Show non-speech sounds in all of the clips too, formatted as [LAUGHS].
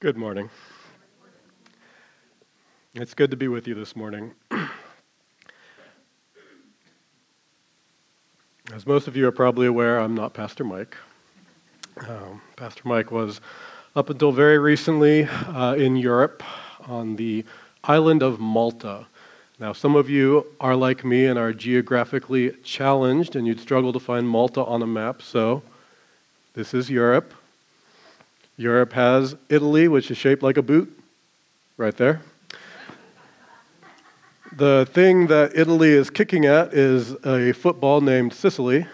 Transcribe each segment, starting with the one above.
Good morning. It's good to be with you this morning. [CLEARS THROAT] As most of you are probably aware, I'm not Pastor Mike. Um, Pastor Mike was, up until very recently, uh, in Europe on the island of Malta. Now, some of you are like me and are geographically challenged, and you'd struggle to find Malta on a map, so this is Europe. Europe has Italy, which is shaped like a boot, right there. The thing that Italy is kicking at is a football named Sicily.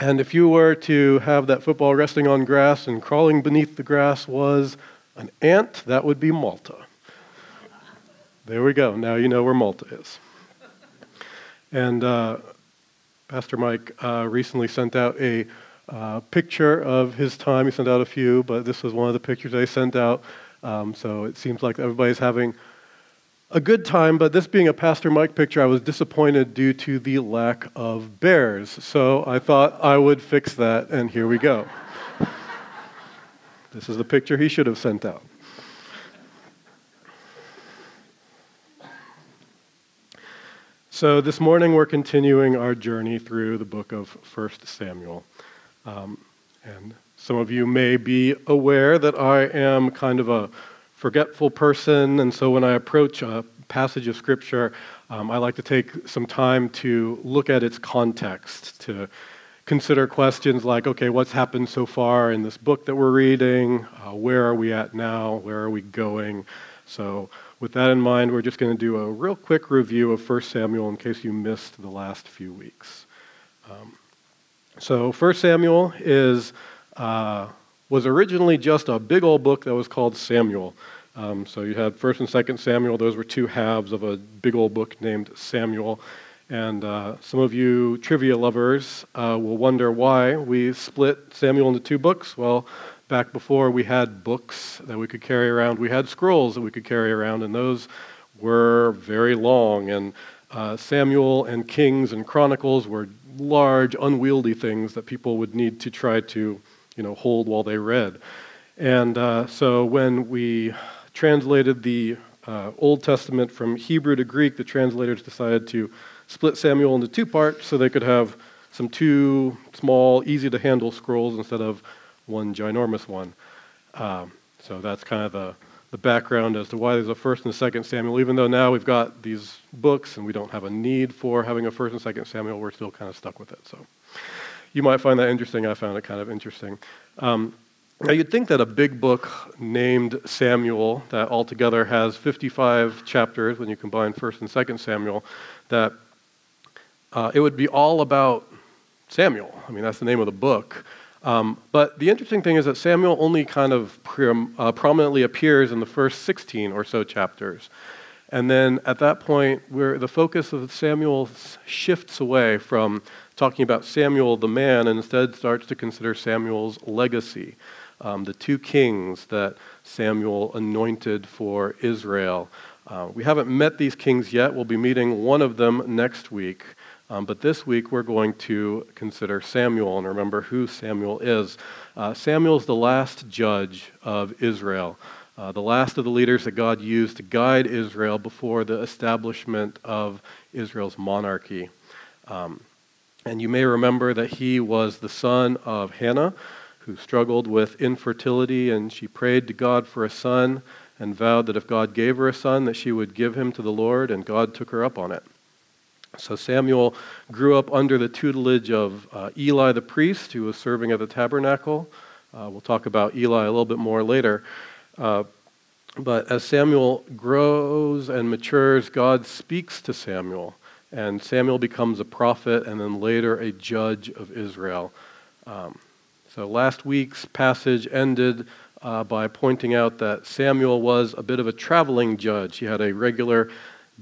And if you were to have that football resting on grass and crawling beneath the grass was an ant, that would be Malta. There we go. Now you know where Malta is. And uh, Pastor Mike uh, recently sent out a uh, picture of his time. He sent out a few, but this was one of the pictures they sent out. Um, so it seems like everybody's having a good time, but this being a Pastor Mike picture, I was disappointed due to the lack of bears. So I thought I would fix that, and here we go. [LAUGHS] this is the picture he should have sent out. So this morning we're continuing our journey through the book of 1 Samuel. Um, and some of you may be aware that I am kind of a forgetful person, and so when I approach a passage of Scripture, um, I like to take some time to look at its context, to consider questions like, okay, what's happened so far in this book that we're reading? Uh, where are we at now? Where are we going? So, with that in mind, we're just going to do a real quick review of 1 Samuel in case you missed the last few weeks. Um, so, 1 Samuel is, uh, was originally just a big old book that was called Samuel. Um, so, you had 1st and 2nd Samuel, those were two halves of a big old book named Samuel. And uh, some of you trivia lovers uh, will wonder why we split Samuel into two books. Well, back before we had books that we could carry around, we had scrolls that we could carry around, and those were very long. And uh, Samuel and Kings and Chronicles were large, unwieldy things that people would need to try to, you know, hold while they read. And uh, so when we translated the uh, Old Testament from Hebrew to Greek, the translators decided to split Samuel into two parts so they could have some two small, easy to handle scrolls instead of one ginormous one. Um, so that's kind of the the background as to why there's a first and a second Samuel. Even though now we've got these books and we don't have a need for having a first and second Samuel, we're still kind of stuck with it. So you might find that interesting. I found it kind of interesting. Um, now you'd think that a big book named Samuel that altogether has 55 chapters when you combine first and second Samuel, that uh, it would be all about Samuel. I mean, that's the name of the book. Um, but the interesting thing is that Samuel only kind of prom- uh, prominently appears in the first 16 or so chapters. And then at that point, where the focus of Samuel shifts away from talking about Samuel the man and instead starts to consider Samuel's legacy, um, the two kings that Samuel anointed for Israel. Uh, we haven't met these kings yet. We'll be meeting one of them next week. Um, but this week we're going to consider Samuel and remember who Samuel is. Uh, Samuel's the last judge of Israel, uh, the last of the leaders that God used to guide Israel before the establishment of Israel's monarchy. Um, and you may remember that he was the son of Hannah, who struggled with infertility, and she prayed to God for a son and vowed that if God gave her a son, that she would give him to the Lord, and God took her up on it. So Samuel grew up under the tutelage of uh, Eli the priest, who was serving at the tabernacle. Uh, we'll talk about Eli a little bit more later. Uh, but as Samuel grows and matures, God speaks to Samuel, and Samuel becomes a prophet and then later a judge of Israel. Um, so last week's passage ended uh, by pointing out that Samuel was a bit of a traveling judge. He had a regular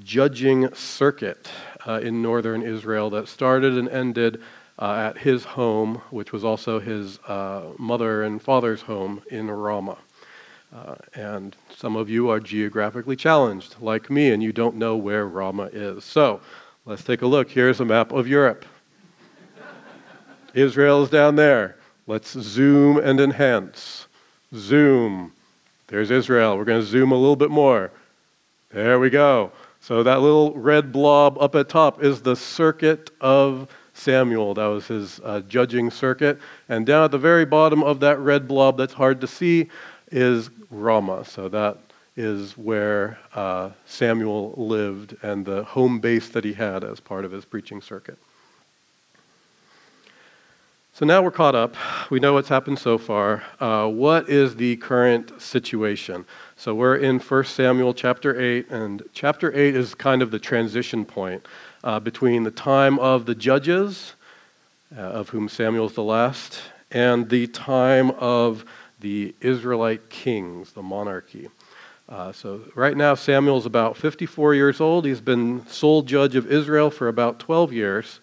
judging circuit uh, in northern Israel that started and ended uh, at his home, which was also his uh, mother and father's home in Ramah. Uh, and some of you are geographically challenged, like me, and you don't know where Ramah is. So let's take a look. Here's a map of Europe. Israel is down there. Let's zoom and enhance. Zoom. There's Israel. We're going to zoom a little bit more. There we go. So that little red blob up at top is the circuit of Samuel. That was his uh, judging circuit. And down at the very bottom of that red blob that's hard to see is Ramah. So that is where uh, Samuel lived and the home base that he had as part of his preaching circuit. So now we're caught up. We know what's happened so far. Uh, what is the current situation? So we're in 1 Samuel chapter 8, and chapter 8 is kind of the transition point uh, between the time of the judges, uh, of whom Samuel is the last, and the time of the Israelite kings, the monarchy. Uh, so right now, Samuel is about 54 years old. He's been sole judge of Israel for about 12 years.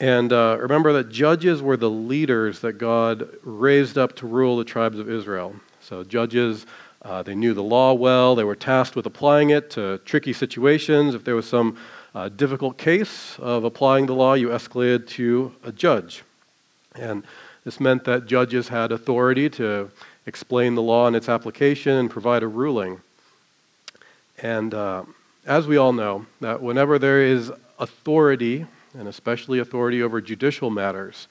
And uh, remember that judges were the leaders that God raised up to rule the tribes of Israel. So judges, uh, they knew the law well. They were tasked with applying it to tricky situations. If there was some uh, difficult case of applying the law, you escalated to a judge. And this meant that judges had authority to explain the law and its application and provide a ruling. And uh, as we all know, that whenever there is authority, and especially authority over judicial matters,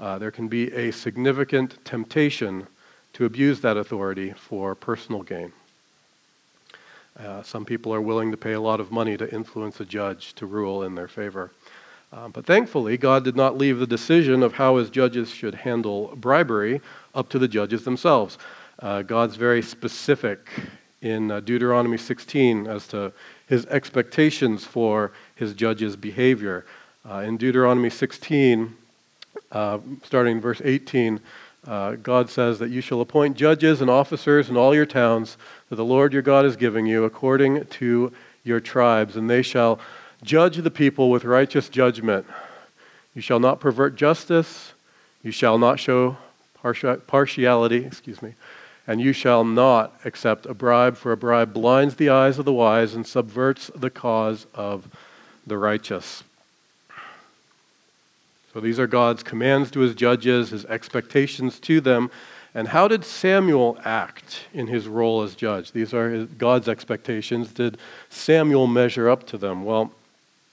uh, there can be a significant temptation to abuse that authority for personal gain. Uh, some people are willing to pay a lot of money to influence a judge to rule in their favor. Uh, but thankfully, God did not leave the decision of how his judges should handle bribery up to the judges themselves. Uh, God's very specific in uh, Deuteronomy 16 as to his expectations for his judges' behavior. Uh, in Deuteronomy 16, uh, starting verse 18, uh, God says that you shall appoint judges and officers in all your towns that the Lord your God is giving you according to your tribes, and they shall judge the people with righteous judgment. You shall not pervert justice, you shall not show partiality, excuse me, and you shall not accept a bribe, for a bribe blinds the eyes of the wise and subverts the cause of the righteous. So these are God's commands to his judges, his expectations to them. And how did Samuel act in his role as judge? These are God's expectations. Did Samuel measure up to them? Well,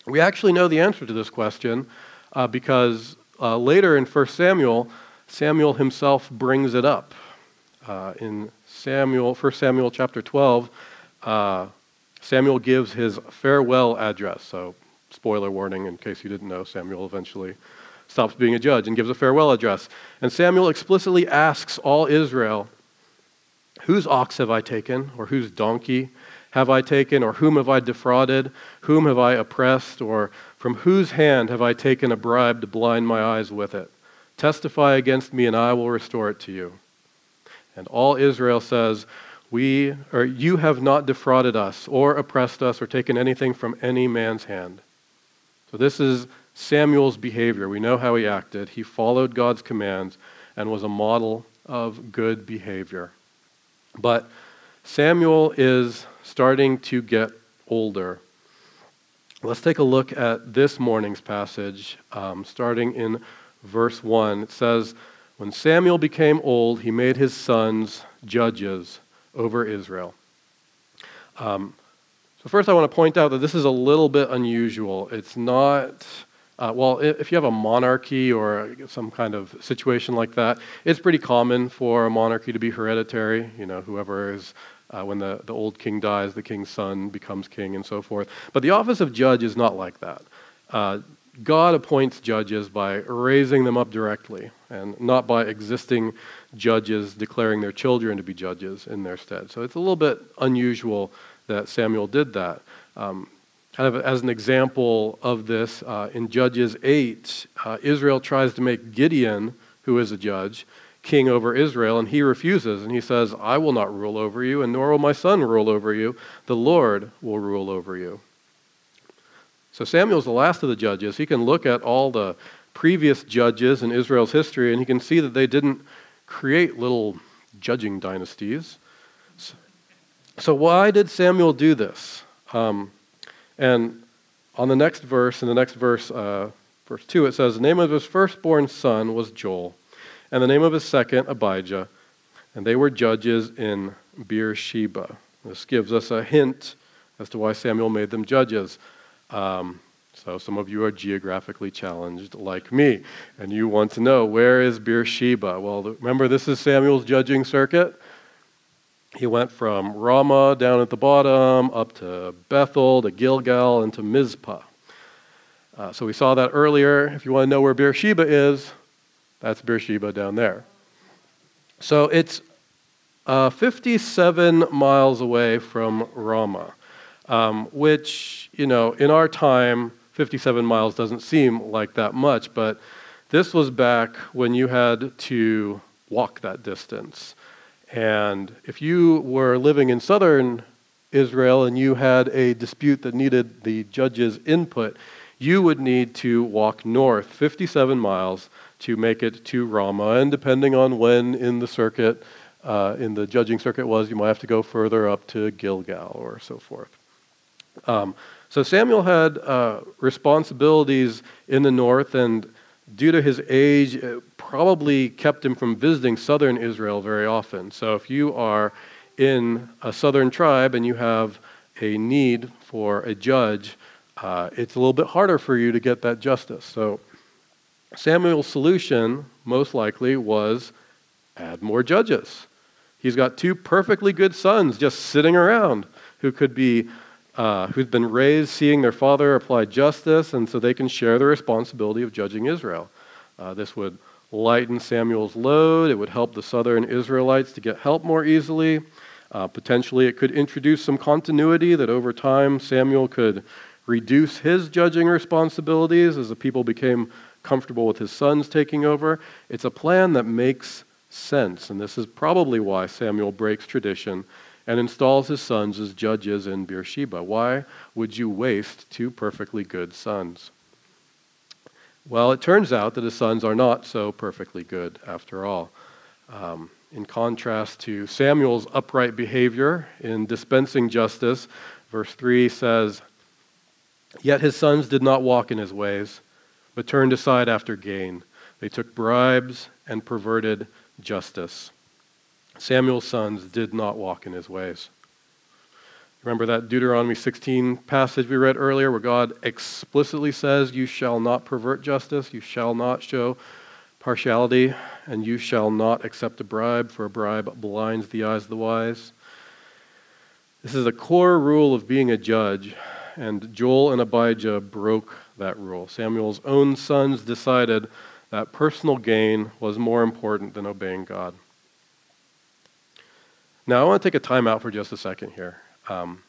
we actually know the answer to this question uh, because uh, later in 1 Samuel, Samuel himself brings it up. Uh, in Samuel, 1 Samuel chapter 12, uh, Samuel gives his farewell address. So, spoiler warning in case you didn't know, Samuel eventually stops being a judge and gives a farewell address. And Samuel explicitly asks all Israel, Whose ox have I taken, or whose donkey have I taken, or whom have I defrauded? Whom have I oppressed, or from whose hand have I taken a bribe to blind my eyes with it? Testify against me, and I will restore it to you. And all Israel says, We or you have not defrauded us, or oppressed us, or taken anything from any man's hand. So this is Samuel's behavior. We know how he acted. He followed God's commands and was a model of good behavior. But Samuel is starting to get older. Let's take a look at this morning's passage, um, starting in verse 1. It says, When Samuel became old, he made his sons judges over Israel. Um, so, first, I want to point out that this is a little bit unusual. It's not, uh, well, if you have a monarchy or some kind of situation like that, it's pretty common for a monarchy to be hereditary. You know, whoever is, uh, when the, the old king dies, the king's son becomes king and so forth. But the office of judge is not like that. Uh, God appoints judges by raising them up directly and not by existing judges declaring their children to be judges in their stead. So it's a little bit unusual that Samuel did that. Um, kind of as an example of this, uh, in Judges 8, uh, Israel tries to make Gideon, who is a judge, king over Israel, and he refuses. And he says, I will not rule over you, and nor will my son rule over you. The Lord will rule over you. So Samuel's the last of the judges. He can look at all the previous judges in Israel's history and he can see that they didn't create little judging dynasties. So, why did Samuel do this? Um, and on the next verse, in the next verse, uh, verse 2, it says, The name of his firstborn son was Joel, and the name of his second, Abijah, and they were judges in Beersheba. This gives us a hint as to why Samuel made them judges. Um, so some of you are geographically challenged like me, and you want to know where is Beersheba? Well, remember this is Samuel's judging circuit. He went from Ramah down at the bottom up to Bethel, to Gilgal, and to Mizpah. Uh, so we saw that earlier. If you want to know where Beersheba is, that's Beersheba down there. So it's uh, 57 miles away from Ramah, um, which, you know, in our time, 57 miles doesn't seem like that much, but this was back when you had to walk that distance. And if you were living in southern Israel and you had a dispute that needed the judge's input, you would need to walk north 57 miles to make it to Ramah. And depending on when in the circuit, uh, in the judging circuit was, you might have to go further up to Gilgal or so forth. Um, so Samuel had uh, responsibilities in the north, and due to his age, probably kept him from visiting southern Israel very often. So if you are in a southern tribe and you have a need for a judge, uh, it's a little bit harder for you to get that justice. So Samuel's solution, most likely, was add more judges. He's got two perfectly good sons just sitting around who could be, uh, who've been raised seeing their father apply justice, and so they can share the responsibility of judging Israel. Uh, this would lighten Samuel's load. It would help the southern Israelites to get help more easily. Uh, potentially, it could introduce some continuity that over time Samuel could reduce his judging responsibilities as the people became comfortable with his sons taking over. It's a plan that makes sense, and this is probably why Samuel breaks tradition and installs his sons as judges in Beersheba. Why would you waste two perfectly good sons? Well, it turns out that his sons are not so perfectly good after all. Um, in contrast to Samuel's upright behavior in dispensing justice, verse 3 says, Yet his sons did not walk in his ways, but turned aside after gain. They took bribes and perverted justice. Samuel's sons did not walk in his ways. Remember that Deuteronomy 16 passage we read earlier where God explicitly says, You shall not pervert justice, you shall not show partiality, and you shall not accept a bribe, for a bribe blinds the eyes of the wise. This is a core rule of being a judge and Joel and Abijah broke that rule. Samuel's own sons decided that personal gain was more important than obeying God. Now, I want to take a time out for just a second here. Um,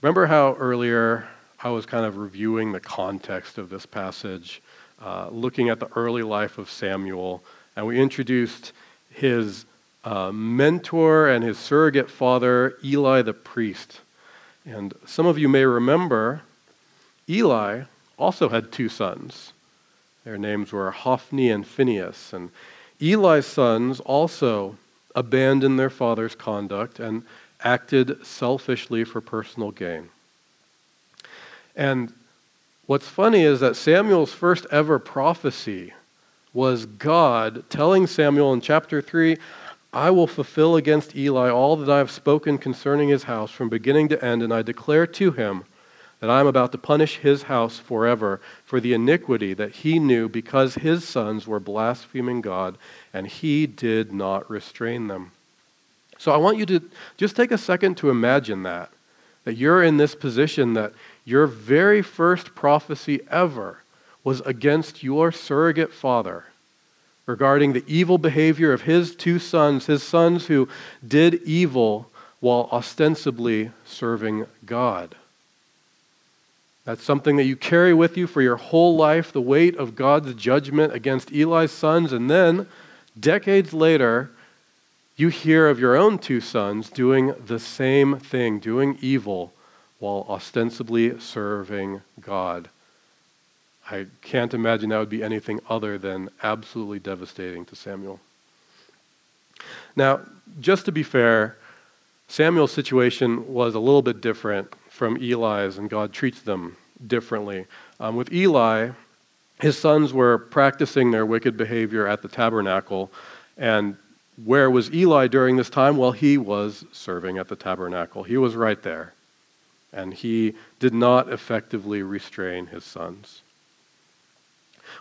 remember how earlier I was kind of reviewing the context of this passage, uh, looking at the early life of Samuel, and we introduced his uh, mentor and his surrogate father, Eli the priest. And some of you may remember Eli also had two sons. Their names were Hophni and Phinehas. And Eli's sons also abandoned their father's conduct and acted selfishly for personal gain. And what's funny is that Samuel's first ever prophecy was God telling Samuel in chapter 3 I will fulfill against Eli all that I have spoken concerning his house from beginning to end, and I declare to him that I am about to punish his house forever for the iniquity that he knew because his sons were blaspheming God, and he did not restrain them. So I want you to just take a second to imagine that, that you're in this position that your very first prophecy ever was against your surrogate father regarding the evil behavior of his two sons, his sons who did evil while ostensibly serving God. That's something that you carry with you for your whole life, the weight of God's judgment against Eli's sons. And then, decades later, you hear of your own two sons doing the same thing, doing evil while ostensibly serving God. I can't imagine that would be anything other than absolutely devastating to Samuel. Now, just to be fair, Samuel's situation was a little bit different from Eli's, and God treats them differently. Um, with Eli, his sons were practicing their wicked behavior at the tabernacle, and where was Eli during this time? Well, he was serving at the tabernacle. He was right there. And he did not effectively restrain his sons.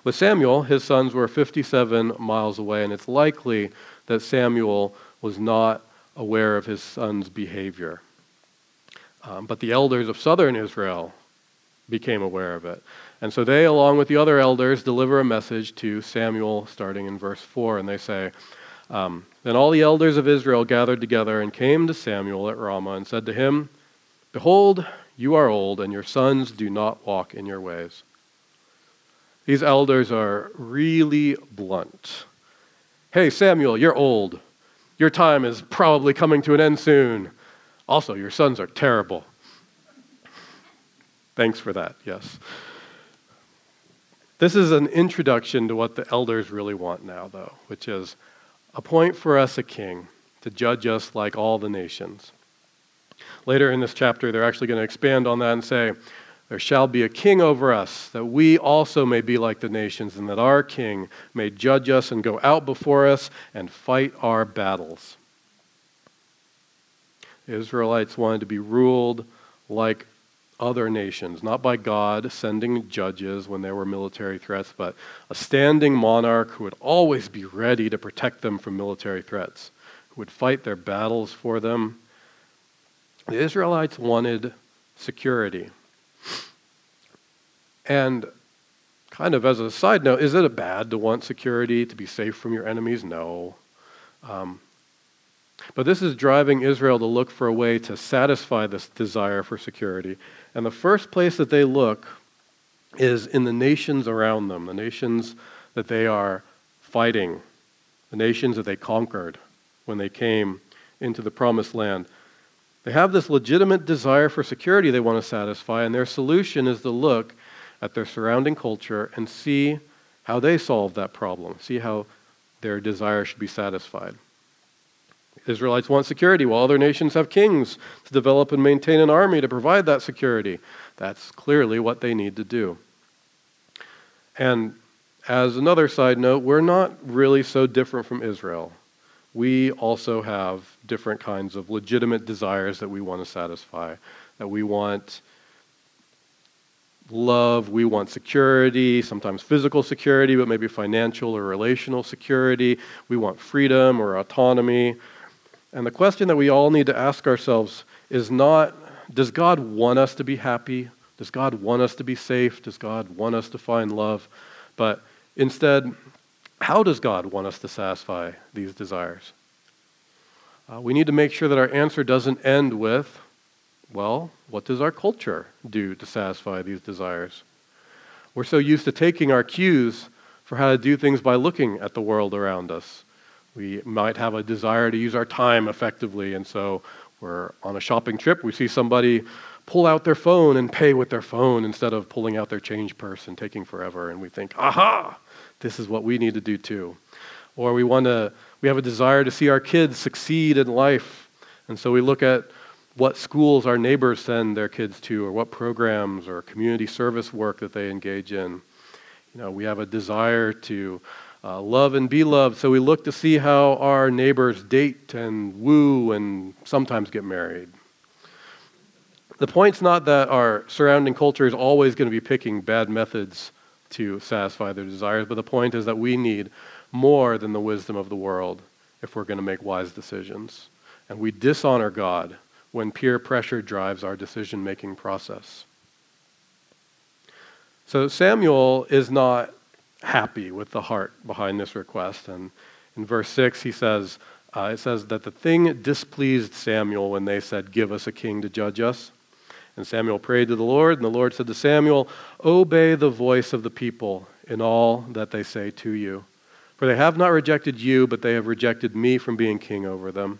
With Samuel, his sons were 57 miles away, and it's likely that Samuel was not aware of his son's behavior. Um, but the elders of southern Israel became aware of it. And so they, along with the other elders, deliver a message to Samuel starting in verse 4. And they say, um, Then all the elders of Israel gathered together and came to Samuel at Ramah and said to him, Behold, you are old, and your sons do not walk in your ways. These elders are really blunt. Hey, Samuel, you're old. Your time is probably coming to an end soon. Also, your sons are terrible. Thanks for that, yes. This is an introduction to what the elders really want now, though, which is appoint for us a king to judge us like all the nations. Later in this chapter, they're actually going to expand on that and say, There shall be a king over us, that we also may be like the nations, and that our king may judge us and go out before us and fight our battles. The Israelites wanted to be ruled like other nations, not by God sending judges when there were military threats, but a standing monarch who would always be ready to protect them from military threats, who would fight their battles for them. The Israelites wanted security. And kind of as a side note, is it a bad to want security, to be safe from your enemies? No. Um, but this is driving Israel to look for a way to satisfy this desire for security. And the first place that they look is in the nations around them, the nations that they are fighting, the nations that they conquered when they came into the promised land. They have this legitimate desire for security they want to satisfy, and their solution is to look at their surrounding culture and see how they solve that problem, see how their desire should be satisfied. Israelites want security, while other nations have kings to develop and maintain an army to provide that security. That's clearly what they need to do. And as another side note, we're not really so different from Israel. We also have different kinds of legitimate desires that we want to satisfy, that we want love, we want security, sometimes physical security, but maybe financial or relational security. We want freedom or autonomy. And the question that we all need to ask ourselves is not does God want us to be happy? Does God want us to be safe? Does God want us to find love? But instead, how does God want us to satisfy these desires? Uh, we need to make sure that our answer doesn't end with, well, what does our culture do to satisfy these desires? We're so used to taking our cues for how to do things by looking at the world around us. We might have a desire to use our time effectively, and so we're on a shopping trip. We see somebody pull out their phone and pay with their phone instead of pulling out their change purse and taking forever, and we think, aha, this is what we need to do too. Or we want to, we have a desire to see our kids succeed in life, and so we look at what schools our neighbors send their kids to, or what programs or community service work that they engage in. You know, we have a desire to uh, love and be loved. So we look to see how our neighbors date and woo and sometimes get married. The point's not that our surrounding culture is always going to be picking bad methods to satisfy their desires, but the point is that we need more than the wisdom of the world if we're going to make wise decisions. And we dishonor God when peer pressure drives our decision making process. So Samuel is not happy with the heart behind this request. And in verse 6, he says, uh, it says that the thing displeased Samuel when they said, Give us a king to judge us. And Samuel prayed to the Lord, and the Lord said to Samuel, Obey the voice of the people in all that they say to you. For they have not rejected you, but they have rejected me from being king over them.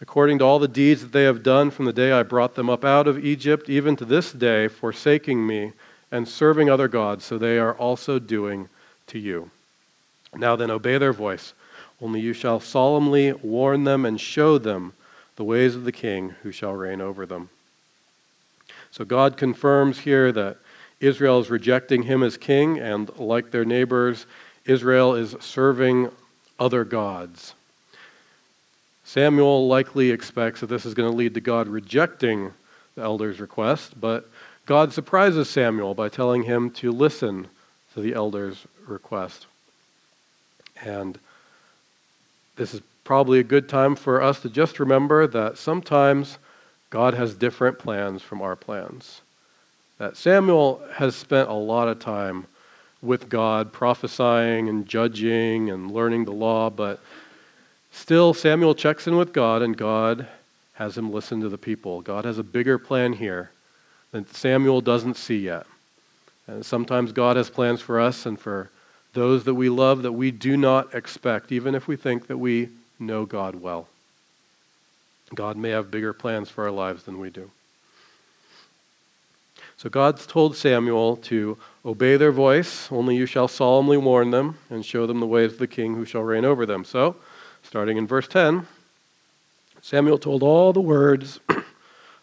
According to all the deeds that they have done from the day I brought them up out of Egypt, even to this day, forsaking me and serving other gods, so they are also doing to you. Now then, obey their voice. Only you shall solemnly warn them and show them the ways of the king who shall reign over them. So God confirms here that Israel is rejecting him as king, and like their neighbors, Israel is serving other gods. Samuel likely expects that this is going to lead to God rejecting the elder's request, but God surprises Samuel by telling him to listen to the elder's request. And this is probably a good time for us to just remember that sometimes God has different plans from our plans. That Samuel has spent a lot of time with God, prophesying and judging and learning the law, but still Samuel checks in with God and God has him listen to the people. God has a bigger plan here that Samuel doesn't see yet. And sometimes God has plans for us and for those that we love that we do not expect, even if we think that we know God well. God may have bigger plans for our lives than we do. So God's told Samuel to obey their voice, only you shall solemnly warn them and show them the ways of the king who shall reign over them. So, starting in verse 10, Samuel told all the words [CLEARS THROAT]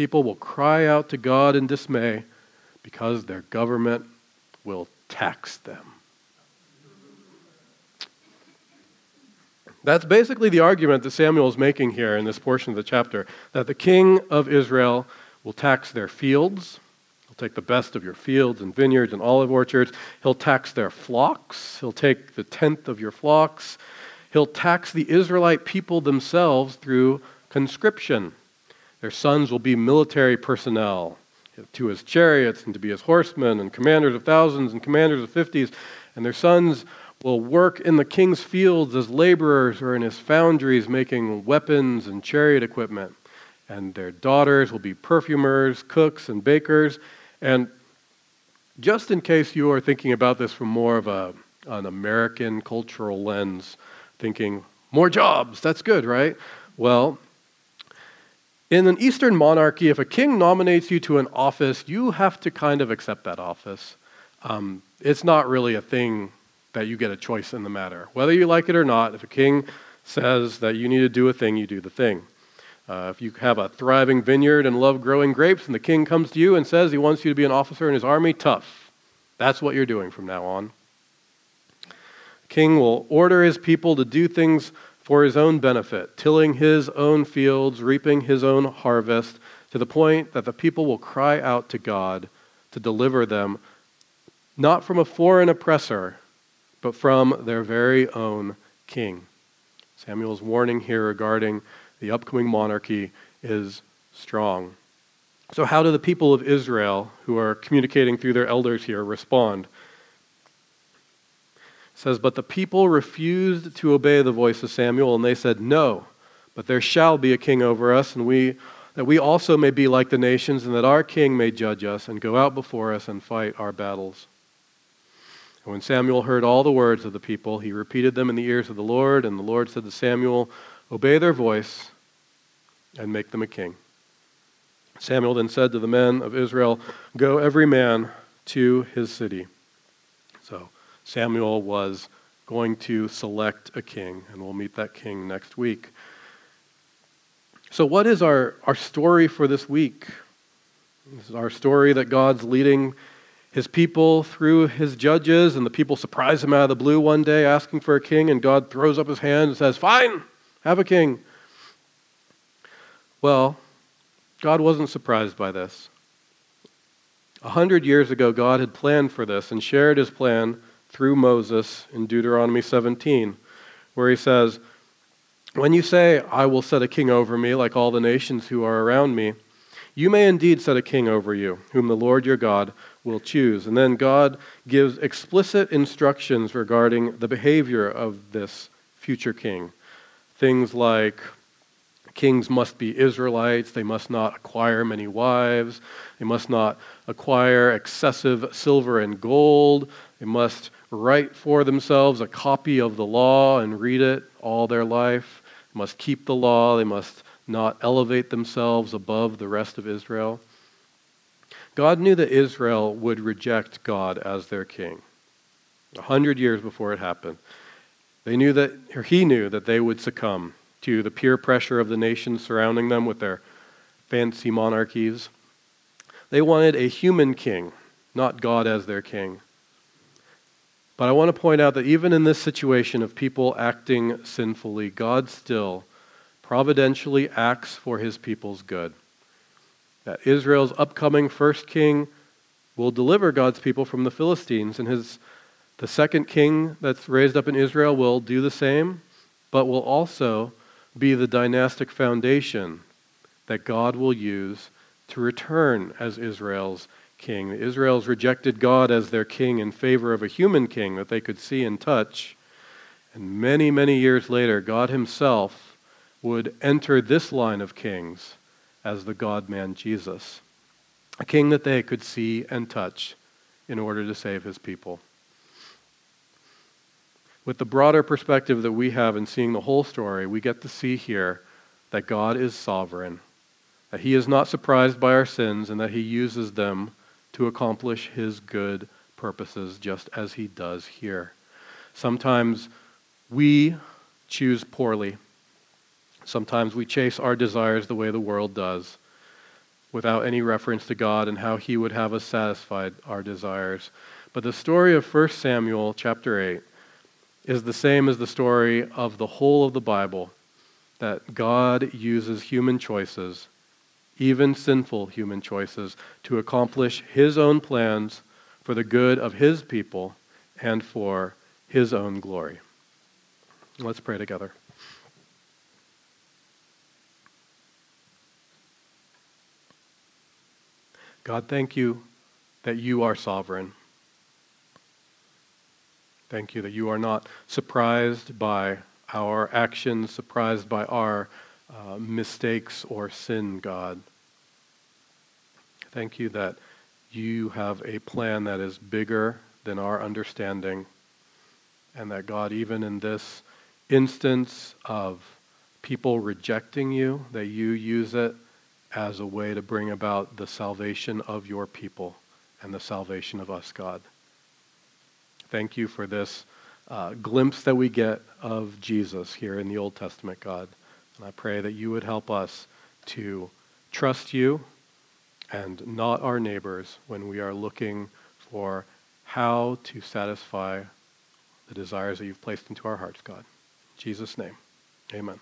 People will cry out to God in dismay because their government will tax them. That's basically the argument that Samuel is making here in this portion of the chapter that the king of Israel will tax their fields. He'll take the best of your fields and vineyards and olive orchards. He'll tax their flocks. He'll take the tenth of your flocks. He'll tax the Israelite people themselves through conscription. Their sons will be military personnel to his chariots and to be his horsemen and commanders of thousands and commanders of fifties. And their sons will work in the king's fields as laborers or in his foundries making weapons and chariot equipment. And their daughters will be perfumers, cooks, and bakers. And just in case you are thinking about this from more of a, an American cultural lens, thinking, more jobs, that's good, right? Well, in an Eastern monarchy, if a king nominates you to an office, you have to kind of accept that office. Um, it's not really a thing that you get a choice in the matter. Whether you like it or not, if a king says that you need to do a thing, you do the thing. Uh, if you have a thriving vineyard and love growing grapes, and the king comes to you and says he wants you to be an officer in his army, tough. That's what you're doing from now on. The king will order his people to do things for his own benefit, tilling his own fields, reaping his own harvest, to the point that the people will cry out to God to deliver them, not from a foreign oppressor, but from their very own king. Samuel's warning here regarding the upcoming monarchy is strong. So, how do the people of Israel, who are communicating through their elders here, respond? Says, But the people refused to obey the voice of Samuel, and they said, No, but there shall be a king over us, and we that we also may be like the nations, and that our king may judge us and go out before us and fight our battles. And when Samuel heard all the words of the people, he repeated them in the ears of the Lord, and the Lord said to Samuel, Obey their voice and make them a king. Samuel then said to the men of Israel, Go every man to his city. So Samuel was going to select a king, and we'll meet that king next week. So, what is our, our story for this week? This is our story that God's leading his people through his judges, and the people surprise him out of the blue one day asking for a king, and God throws up his hand and says, Fine, have a king. Well, God wasn't surprised by this. A hundred years ago, God had planned for this and shared his plan through Moses in Deuteronomy 17, where he says, When you say, I will set a king over me like all the nations who are around me, you may indeed set a king over you, whom the Lord your God will choose. And then God gives explicit instructions regarding the behavior of this future king. Things like kings must be Israelites, they must not acquire many wives, they must not acquire excessive silver and gold, they must write for themselves a copy of the law and read it all their life must keep the law, they must not elevate themselves above the rest of Israel. God knew that Israel would reject God as their king. A hundred years before it happened. They knew that, or he knew that they would succumb to the peer pressure of the nations surrounding them with their fancy monarchies. They wanted a human king, not God as their king. But I want to point out that even in this situation of people acting sinfully, God still providentially acts for his people's good. That Israel's upcoming first king will deliver God's people from the Philistines, and his, the second king that's raised up in Israel will do the same, but will also be the dynastic foundation that God will use to return as Israel's king. The Israel's rejected God as their king in favor of a human king that they could see and touch. And many, many years later, God Himself would enter this line of kings as the God man Jesus, a king that they could see and touch in order to save His people. With the broader perspective that we have in seeing the whole story, we get to see here that God is sovereign, that He is not surprised by our sins, and that He uses them to accomplish his good purposes, just as he does here. Sometimes we choose poorly. Sometimes we chase our desires the way the world does, without any reference to God and how he would have us satisfied our desires. But the story of 1 Samuel chapter 8 is the same as the story of the whole of the Bible that God uses human choices even sinful human choices, to accomplish his own plans for the good of his people and for his own glory. Let's pray together. God, thank you that you are sovereign. Thank you that you are not surprised by our actions, surprised by our uh, mistakes or sin, God. Thank you that you have a plan that is bigger than our understanding, and that God, even in this instance of people rejecting you, that you use it as a way to bring about the salvation of your people and the salvation of us, God. Thank you for this uh, glimpse that we get of Jesus here in the Old Testament, God. And I pray that you would help us to trust you and not our neighbors when we are looking for how to satisfy the desires that you've placed into our hearts, God. In Jesus' name, amen.